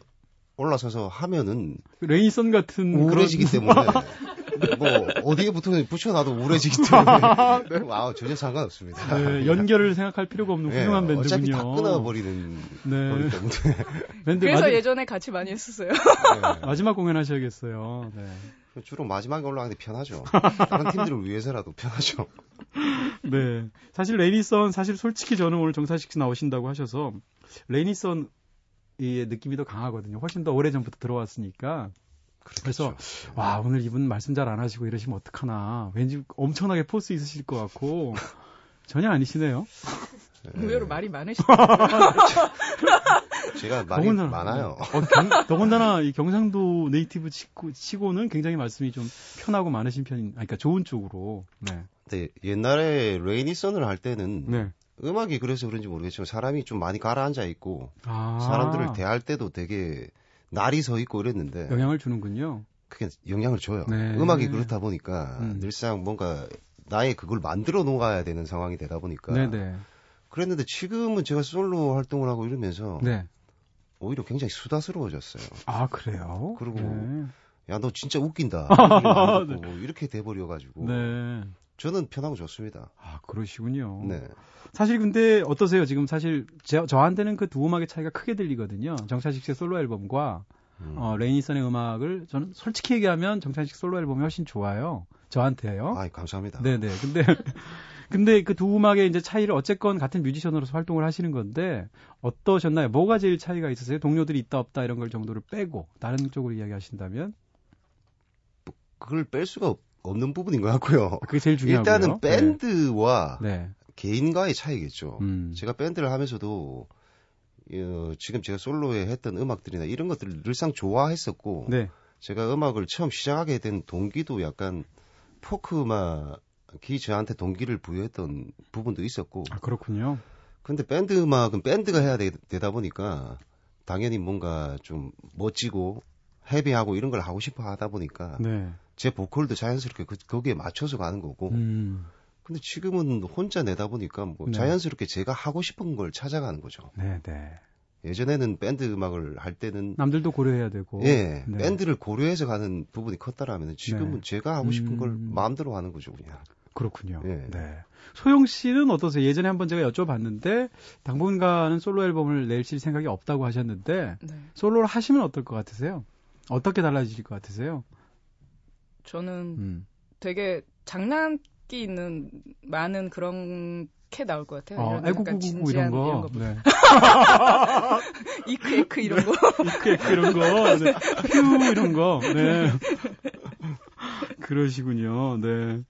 올라서서 하면은 레니선 같은 우울해지기 그런- 때문에 뭐 어디에 붙어 붙여놔도 우울해지기 때문에 아 전혀 상관없습니다. 네, 연결을 생각할 필요가 없는 예, 훌륭한 밴드군요. 어차피 다 끊어버리는 네. 거기 때문에 밴드 그래서 마지, 예전에 같이 많이 했었어요. 네. 마지막 공연하셔야겠어요. 네. 주로 마지막에 올라가는 게 편하죠. 다른 팀들을 위해서라도 편하죠. 네. 사실 레이니썬 사실 솔직히 저는 오늘 정차식 씨 나오신다고 하셔서 레이니썬의 느낌이 더 강하거든요. 훨씬 더 오래 전부터 들어왔으니까. 그래서 와 오늘 이분 말씀 잘 안 하시고 이러시면 어떡하나. 왠지 엄청나게 force 있으실 것 같고 전혀 아니시네요. 의외로 말이 많으시죠. 제가 말이 더군다나- 많아요. 어, 경- 더군다나 이 경상도 native 치고, 치고 는 굉장히 말씀이 좀 편하고 많으신 편인, 아니, 그러니까 좋은 쪽으로. 네. 근데 옛날에 레이니선을 할 때는 네. 음악이 그래서 그런지 모르겠지만 사람이 좀 많이 가라앉아 있고 아. 사람들을 대할 때도 되게 날이 서 있고 이랬는데 영향을 주는군요. 그게 영향을 줘요. 네. 음악이 그렇다 보니까 음. 늘상 뭔가 나의 그걸 만들어 놓아야 되는 상황이 되다 보니까 네네. 그랬는데 지금은 제가 솔로 활동을 하고 이러면서 네. 오히려 굉장히 수다스러워졌어요. 아, 그래요? 그리고 네. 야너 진짜 웃긴다. 뭐 이렇게 돼버려가지고 네. 저는 편하고 좋습니다. 아, 그러시군요. 네. 사실 근데 어떠세요? 지금 사실 제, 저한테는 그 두 음악의 차이가 크게 들리거든요. 정찬식 씨의 솔로 앨범과 음. 어, 레이니선의 음악을 저는 솔직히 얘기하면 정찬식 솔로 앨범이 훨씬 좋아요. 저한테요. 아이 감사합니다. 네네. 근데 근데 그 두 음악의 이제 차이를 어쨌건 같은 뮤지션으로서 활동을 하시는 건데 어떠셨나요? 뭐가 제일 차이가 있으세요? 동료들이 있다 없다 이런 걸 정도를 빼고 다른 쪽으로 이야기하신다면 그걸 뺄 수가 없- 없는 부분인 것 같고요. 그게 제일 중요하고요. 일단은 밴드와 네. 개인과의 차이겠죠. 음. 제가 밴드를 하면서도 어, 지금 제가 솔로에 했던 음악들이나 이런 것들을 늘상 좋아했었고 네. 제가 음악을 처음 시작하게 된 동기도 약간 포크 음악이 저한테 동기를 부여했던 부분도 있었고 아, 그렇군요. 근데 밴드 음악은 밴드가 해야 되, 다 보니까 당연히 뭔가 좀 멋지고 헤비하고 이런 걸 하고 싶어 하다 보니까 네. 제 보컬도 자연스럽게 그, 거기에 맞춰서 가는 거고 음. 근데 지금은 혼자 내다 보니까 뭐 네. 자연스럽게 제가 하고 싶은 걸 찾아가는 거죠. 네, 네. 예전에는 밴드 음악을 할 때는 남들도 고려해야 되고. 예 네. 밴드를 고려해서 가는 부분이 컸다라면 지금은 네. 제가 하고 싶은 걸 음. 마음대로 하는 거죠 그냥. 그렇군요. 예. 네. 소영 씨는 어떠세요? 예전에 한번 제가 여쭤봤는데 당분간은 솔로 앨범을 내실 생각이 없다고 하셨는데 네. 솔로를 하시면 어떨 것 같으세요? 어떻게 달라질 것 같으세요? 저는 음. 되게 장난 인기 있는 많은 그런 캐 나올 것 같아요. 어, 이런 약간 진지한 이런 거. 이런 거. 네. 이크 에크 이런 거. 이크 에크 이런 거. 네. 휴 이런 거. 네. 그러시군요. 네.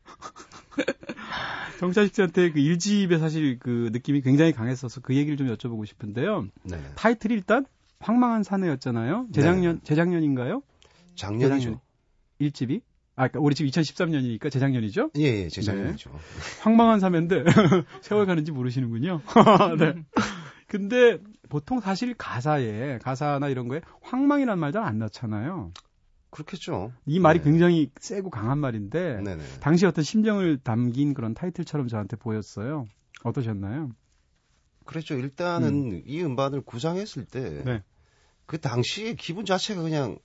정차식 씨한테 그 1집에 사실 그 느낌이 굉장히 강했어서 그 얘기를 좀 여쭤보고 싶은데요. 네. 타이틀이 일단 황망한 사내였잖아요. 재작년 재작년인가요? 작년이죠. 1집이? 아, 그러니까 우리 지금 2013년이니까 재작년이죠? 예, 예, 재작년이죠. 황망한 사면인데 세월 가는지 모르시는군요. 네. 근데 보통 사실 가사에 가사나 이런 거에 황망이라는 말잘 안 넣잖아요. 그렇겠죠. 이 말이 네. 굉장히 세고 강한 말인데 네네. 당시 어떤 심정을 담긴 그런 타이틀처럼 저한테 보였어요. 어떠셨나요? 그랬죠. 일단은 이 음반을 구상했을 때, 네. 그 당시의 기분 자체가 그냥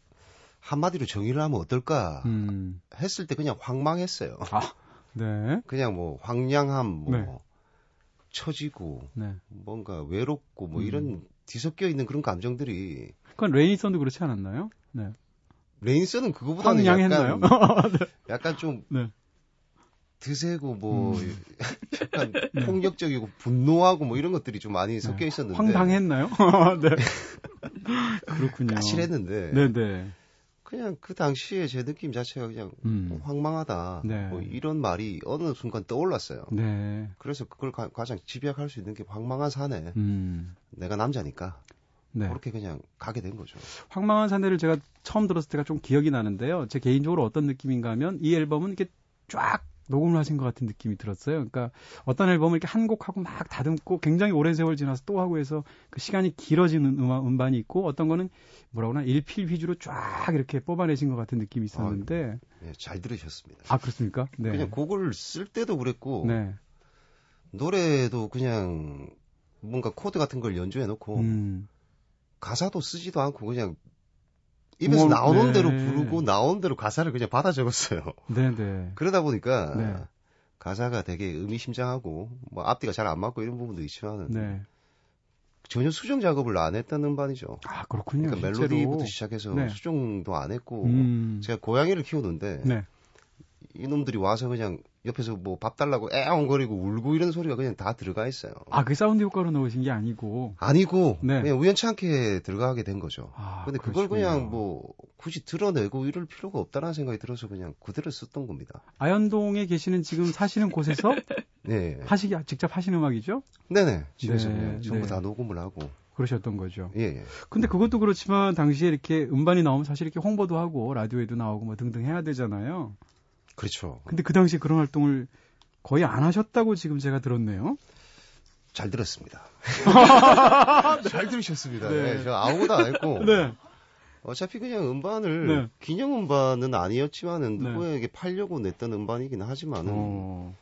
한마디로 정의를 하면 어떨까 음. 했을 때 그냥 황망했어요. 네. 그냥 뭐 황량함, 뭐 네. 처지고, 네. 뭔가 외롭고 뭐 음. 이런 뒤섞여 있는 그런 감정들이 그건 레이니썬도 그렇지 않았나요? 네. 레이니썬은 그거보다는 황량했나요? 약간, 약간 좀 네. 드세고 뭐 음. 약간 폭력적이고 분노하고 뭐 이런 것들이 좀 많이 섞여 있었는데 네. 황당했나요? 네. 그렇군요. 까칠했는데 네, 네. 그냥 그 당시에 제 느낌 자체가 그냥 음. 황망하다 네. 뭐 이런 말이 어느 순간 떠올랐어요. 네. 그래서 그걸 가, 장 집약할 수 있는 게 황망한 사내. 음. 내가 남자니까 네. 그렇게 그냥 가게 된 거죠. 황망한 사내를 제가 처음 들었을 때가 좀 기억이 나는데요. 제 개인적으로 어떤 느낌인가 하면 이 앨범은 이렇게 쫙 녹음을 하신 것 같은 느낌이 들었어요. 그러니까 어떤 앨범을 이렇게 한 곡하고 막 다듬고 굉장히 오랜 세월 지나서 또 하고 해서 그 시간이 길어지는 음악, 음반이 있고 어떤 거는 뭐라고나 일필휘지로 쫙 이렇게 뽑아내신 것 같은 느낌이 있었는데 예, 잘 들으셨습니다. 아 그렇습니까? 네. 그냥 곡을 쓸 때도 그랬고 네. 노래도 그냥 뭔가 코드 같은 걸 연주해 놓고 음. 가사도 쓰지도 않고 그냥 입에서 뭐, 나오는 네. 대로 부르고 나오는 대로 가사를 그냥 받아 적었어요. 네, 네. 그러다 보니까 네. 가사가 되게 의미심장하고 뭐 앞뒤가 잘 안 맞고 이런 부분도 있지만 네. 전혀 수정 작업을 안 했던 음반이죠. 아 그렇군요. 그러니까 실제로. 멜로디부터 시작해서 네. 수정도 안 했고 음. 제가 고양이를 키우는데 네. 이놈들이 와서 그냥 옆에서 뭐 밥 달라고 애옹거리고 울고 이런 소리가 그냥 다 들어가 있어요. 아, 그 사운드 효과로 넣으신 게 아니고. 아니고 네. 그냥 우연찮게 들어가게 된 거죠. 아, 근데 그걸 그러시군요. 그냥 뭐 굳이 드러내고 이럴 필요가 없다는 생각이 들어서 그냥 그대로 썼던 겁니다. 아현동에 계시는 지금 사시는 곳에서 네. 하시기 직접 하시는 음악이죠? 네네. 집에서 네, 그냥 전부 네. 다 녹음을 하고. 그러셨던 거죠. 예, 예. 근데 그것도 그렇지만 당시에 이렇게 음반이 나오면 사실 이렇게 홍보도 하고 라디오에도 나오고 뭐 등등 해야 되잖아요. 그렇죠. 근데 그 당시에 그런 활동을 거의 안 하셨다고 지금 제가 들었네요. 잘 들었습니다. 잘 들으셨습니다. 네. 네. 제가 아무것도 안 했고. 네. 어차피 그냥 음반을 네. 기념 음반은 아니었지만은 네. 누구에게 팔려고 냈던 음반이긴 하지만은 어.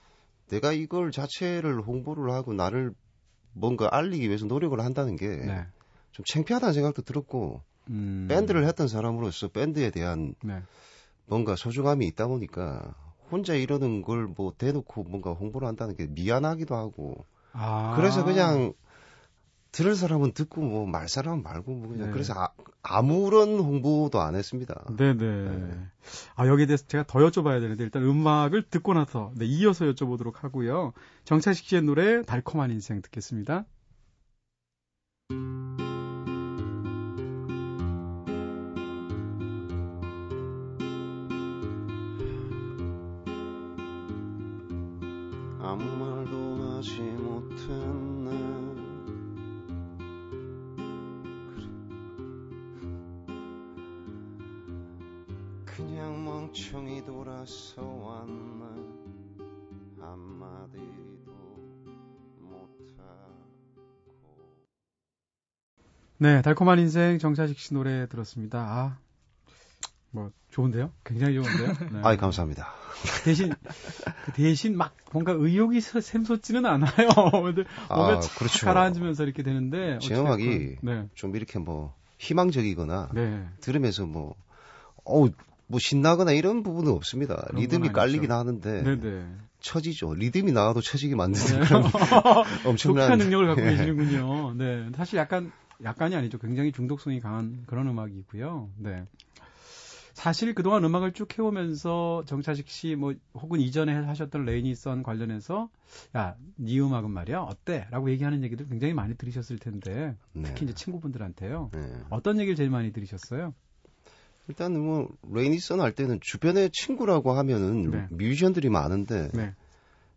내가 이걸 자체를 홍보를 하고 나를 뭔가 알리기 위해서 노력을 한다는 게좀 네. 창피하다는 생각도 들었고 음. 밴드를 했던 사람으로서 밴드에 대한 네. 뭔가 소중함이 있다 보니까 혼자 이러는 걸 뭐 대놓고 뭔가 홍보를 한다는 게 미안하기도 하고 아. 그래서 그냥 들을 사람은 듣고 뭐 말 사람은 말고 뭐 그냥 네. 그래서 아, 아무런 홍보도 안 했습니다. 네네. 네. 아, 여기에 대해서 제가 더 여쭤봐야 되는데, 일단 음악을 듣고 나서, 네, 이어서 여쭤보도록 하고요. 정차식 씨의 노래, 달콤한 인생 듣겠습니다. 아무 말도 하지 못했네. 그냥 멍청이 돌아서 왔네. 한마디도 못하고. 네, 달콤한 인생 정차식 씨 노래 들었습니다. 아, 뭐, 좋은데요? 굉장히 좋은데요? 네. 아이, 감사합니다. 대신, 그 대신 막 뭔가 의욕이 서- 샘솟지는 않아요. 근데 뭔가 아, 착 그렇죠. 가라앉으면서 이렇게 되는데. 제 음악이 네. 좀 이렇게 뭐 희망적이거나 네. 들으면서 뭐, 어우, 뭐 신나거나 이런 부분은 없습니다. 리듬이 건 깔리긴. 하는데 네네. 처지죠. 리듬이 나와도 처지게 만드는 네. 그런 독특한 엄청난 능력을 갖고 예. 계시는군요. 네. 사실 약간, 약간이 아니죠. 굉장히 중독성이 강한 그런 음악이고요. 네. 사실 그동안 음악을 쭉 해오면서 정차식 씨 뭐 혹은 이전에 하셨던 레이니선 관련해서 야, 네 음악은 말이야 어때? 라고 얘기하는 얘기들 굉장히 많이 들으셨을 텐데 네. 특히 이제 친구분들한테요. 네. 어떤 얘기를 제일 많이 들으셨어요? 일단 뭐 레이니선 할 때는 주변에 친구라고 하면은 네. 뮤지션들이 많은데 네.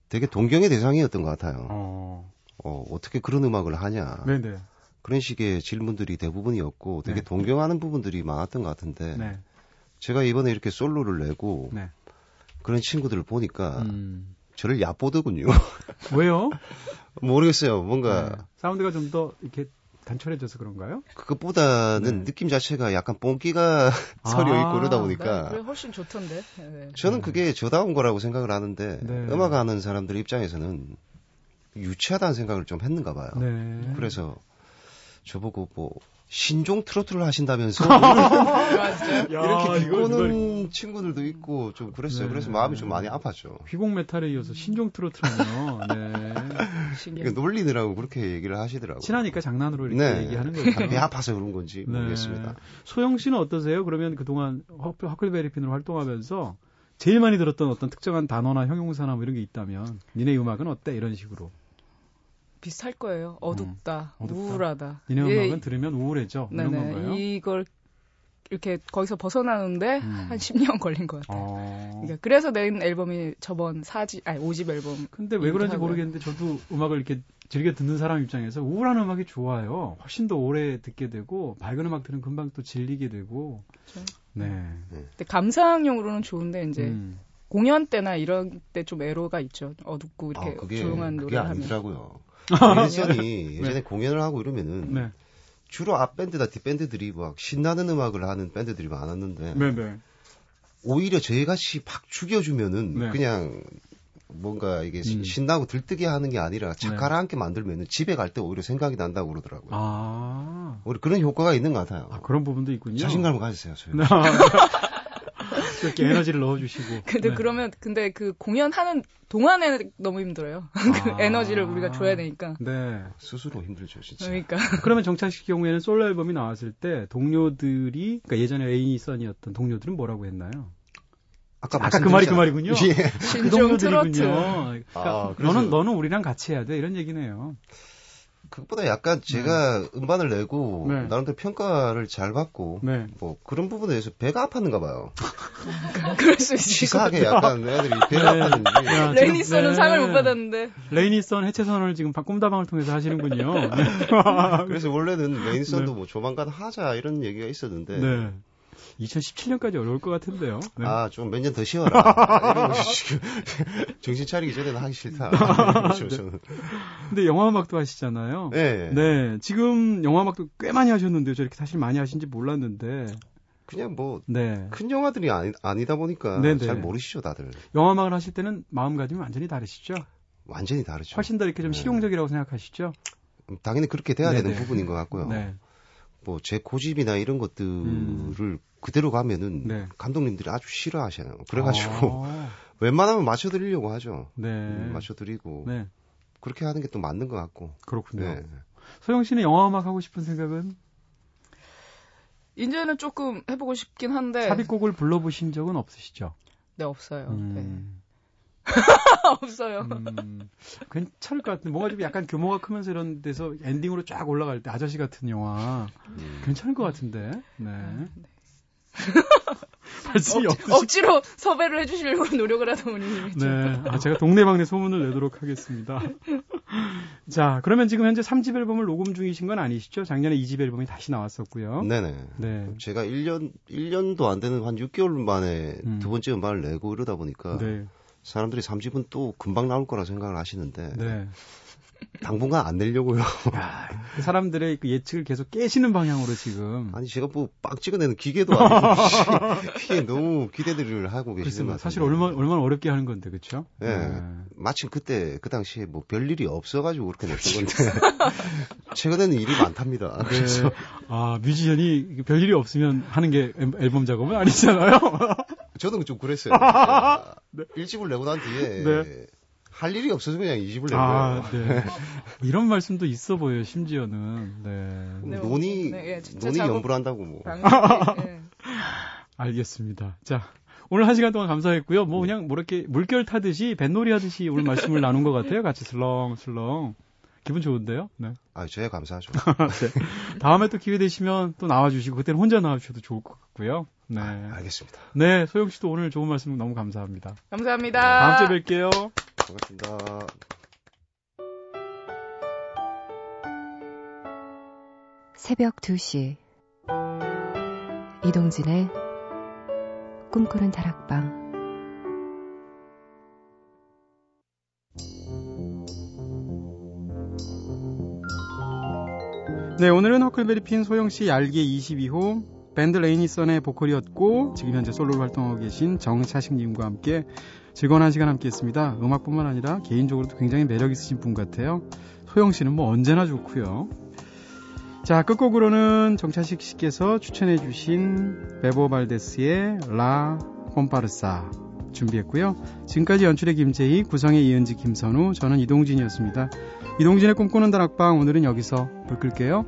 되게 동경의 대상이었던 것 같아요. 어. 어, 어떻게 그런 음악을 하냐. 네네. 그런 식의 질문들이 대부분이었고 되게 네. 동경하는 부분들이 많았던 것 같은데 네. 제가 이번에 이렇게 솔로를 내고 네. 그런 친구들을 보니까 음. 저를 얕보더군요. 왜요? 모르겠어요. 뭔가 네. 사운드가 좀 더 이렇게 단촐해져서 그런가요? 그것보다는 네. 느낌 자체가 약간 뽕기가 아, 서려 있고 그러다 네, 보니까 그래 훨씬 좋던데. 네. 저는 그게 저다운 거라고 생각을 하는데 네. 음악 하는 사람들 입장에서는 유치하다는 생각을 좀 했는가 봐요. 네. 그래서 저보고 뭐 신종 트로트를 하신다면서 아? 이렇게 비꼬는 친구들도 있고 좀 그랬어요. 네. 그래서 마음이 좀 많이 아팠죠. 휘공 메탈에 이어서 신종 트로트라뇨. 네. 신기해. 그러니까 놀리느라고 그렇게 얘기를 하시더라고요. 친하니까 장난으로 이렇게 네. 얘기하는 거죠. 배 아파서 그런 건지 네. 모르겠습니다. 소영 씨는 어떠세요? 그러면 그동안 허- 허클베리핀으로 활동하면서 제일 많이 들었던 어떤 특정한 단어나 형용사나 뭐 이런 게 있다면 니네 음악은 어때? 이런 식으로. 비슷할 거예요. 어둡다, 음, 어둡다. 우울하다. 니네 예, 음악은 들으면 우울해져. 이런 건가요? 네네. 이걸 이렇게 거기서 벗어나는데 음. 한 10년 걸린 것 같아요. 어. 그러니까 그래서 낸 앨범이 저번 4집, 아니 5집 앨범. 근데 왜 그런지 하고요. 모르겠는데 저도 음악을 이렇게 즐겨 듣는 사람 입장에서 우울한 음악이 좋아요. 훨씬 더 오래 듣게 되고 밝은 음악 들은 금방 또 질리게 되고. 그렇죠. 네. 근데 감상용으로는 좋은데 이제 음. 공연 때나 이런 때 좀 애로가 있죠. 어둡고 이렇게 아, 그게 조용한 그게 노래를 하면. 아니더라고요. 랜선이 예전에 공연을 하고 이러면은 네. 주로 앞 밴드다 뒷 밴드들이 막 신나는 음악을 하는 밴드들이 많았는데 네, 네. 오히려 저희같이 팍 죽여주면은 네. 그냥 뭔가 이게 시- 음. 신나고 들뜨게 하는 게 아니라 네. 착가라 함께 만들면은 집에 갈 때 오히려 생각이 난다고 그러더라고요. 아. 오히려 그런 효과가 있는 것 같아요. 아, 그런 부분도 있군요. 자신감을 가지세요. 저희. 네. 이렇게 에너지를 넣어주시고. 근데 네. 그러면 근데 그 공연하는 동안에는 너무 힘들어요. 그 아. 에너지를 우리가 줘야 되니까. 네. 스스로 힘들죠, 진짜. 그러니까 그러면 정착식 경우에는 솔로 앨범이 나왔을 때 동료들이, 그러니까 예전에 레이니 선이었던 동료들은 뭐라고 했나요? 아까, 아까 그 말이 그. 말이군요. 예. 그. 동료들이군요. 그러니까 아, 그래서- 너는 너는 우리랑 같이 해야 돼 이런 얘기네요. 그것보다 약간 제가 음반을 내고 네. 나름대로 평가를 잘 받고 네. 뭐 그런 부분에 대해서 배가 아팠는가 봐요. 그럴 수 있을 같아요. 약간 애들이 배가 네. 아팠는지 레이니썬은 네. 상을 못 받았는데 레이니썬 해체 선언을 지금 꿈다방을 통해서 하시는군요. 네. 그래서 원래는 레이니썬도 네. 뭐 조만간 하자 이런 얘기가 있었는데 네. 2017년까지 어려울 것 같은데요. 네. 아 좀 몇 년 더 쉬어라 이러고 지금 정신 차리기 전에는 하기 싫다 그렇죠, 저는. 근데 영화 음악도 하시잖아요. 네. 네. 지금 영화 음악도 꽤 많이 하셨는데요. 저렇게 사실 많이 하신지 몰랐는데. 그냥 뭐큰 네. 영화들이 아니, 아니 다 보니까 네네. 잘 모르시죠 다들 영화 음악을 하실 때는 마음가짐이 완전히 다르시죠? 완전히 다르죠 훨씬 더 이렇게 좀 네. 실용적이라고 생각하시죠? 당연히 그렇게 돼야 네네. 되는 부분인 것 같고요 네. 뭐 제 고집이나 이런 것들을 그대로 가면은 네. 감독님들이 아주 싫어하시나요 그래가지고 아, 웬만하면 맞춰드리려고 하죠 네. 음, 맞춰드리고 네. 그렇게 하는 게 또 맞는 것 같고 그렇군요. 네. 소영 씨는 영화 음악 하고 싶은 생각은 이제는 조금 해보고 싶긴 한데 삽입곡을 불러보신 적은 없으시죠? 네 없어요. 음, 네. 없어요. 음, 괜찮을 것 같은데 뭔가 좀 약간 규모가 크면서 이런 데서 엔딩으로 쫙 올라갈 때 아저씨 같은 영화 음. 괜찮을 것 같은데. 네. 말씀이 억, 없으시 억지로 섭외를 해주시려고 노력을 하다 보니 네. 아, 제가 동네방네 소문을 내도록 하겠습니다. 자, 그러면 지금 현재 3집 앨범을 녹음 중이신 건 아니시죠? 작년에 2집 앨범이 다시 나왔었고요. 네네. 네. 제가 1년, 1년도 안 되는 한 6개월 만에 음. 두 번째 음반을 내고 이러다 보니까 네. 사람들이 3집은 또 금방 나올 거라 생각을 하시는데 네. 당분간 안 내려고요. 야, 그 사람들의 그 예측을 계속 깨시는 방향으로 지금. 아니 제가 뭐빡 찍어내는 기계도 아니고 너무 기대들을 하고 계시는. 사실 얼마, 얼마나 어렵게 하는 건데, 그쵸? 예. 마침 그때 그 당시에 뭐 별 일이 없어가지고 그렇게 냈던 건데 최근에는 일이 많답니다. 네. 그래서 아, 뮤지션이 별 일이 없으면 하는 게 앨- 앨범 작업은 아니잖아요. 저는 좀 그랬어요. 제가 일집을 내고 난 뒤에 네. 할 일이 없어서 그냥 이집을 낸 아, 거예요. 네. 이런 말씀도 있어 보여요, 심지어는. 네. 네, 논의 네, 예, 논의 연불한다고 뭐. 방식이, 예. 알겠습니다. 자, 오늘 한 시간 동안 감사했고요. 뭐 그냥 뭐 이렇게 물결 타듯이 뱃놀이 하듯이 오늘 말씀을 나눈 것 같아요. 같이 슬렁슬렁. 기분 좋은데요? 네. 아, 저야 감사하죠. 네. 다음에 또 기회 되시면 또 나와주시고 그때는 혼자 나와주셔도 좋을 것 같고요. 네. 알겠습니다. 네, 소영 씨도 오늘 좋은 말씀 너무 감사합니다. 감사합니다. 다음 주에 뵐게요. 반갑습니다. 새벽 2시 이동진의 꿈꾸는 다락방 네, 오늘은 허클베리 핀 소영 씨 얄개 22호 밴드 레이니선의 보컬이었고 지금 현재 솔로로 활동하고 계신 정차식님과 함께 즐거운 한 시간 함께 했습니다. 음악뿐만 아니라 개인적으로도 굉장히 매력 있으신 분 같아요. 소영 씨는 뭐 언제나 좋고요. 자, 끝곡으로는 정차식 씨께서 추천해주신 베보 발데스의 라 콤파르사 준비했고요. 지금까지 연출의 김재희, 구성의 이은지, 김선우, 저는 이동진이었습니다. 이동진의 꿈꾸는 다락방 오늘은 여기서 불 끌게요.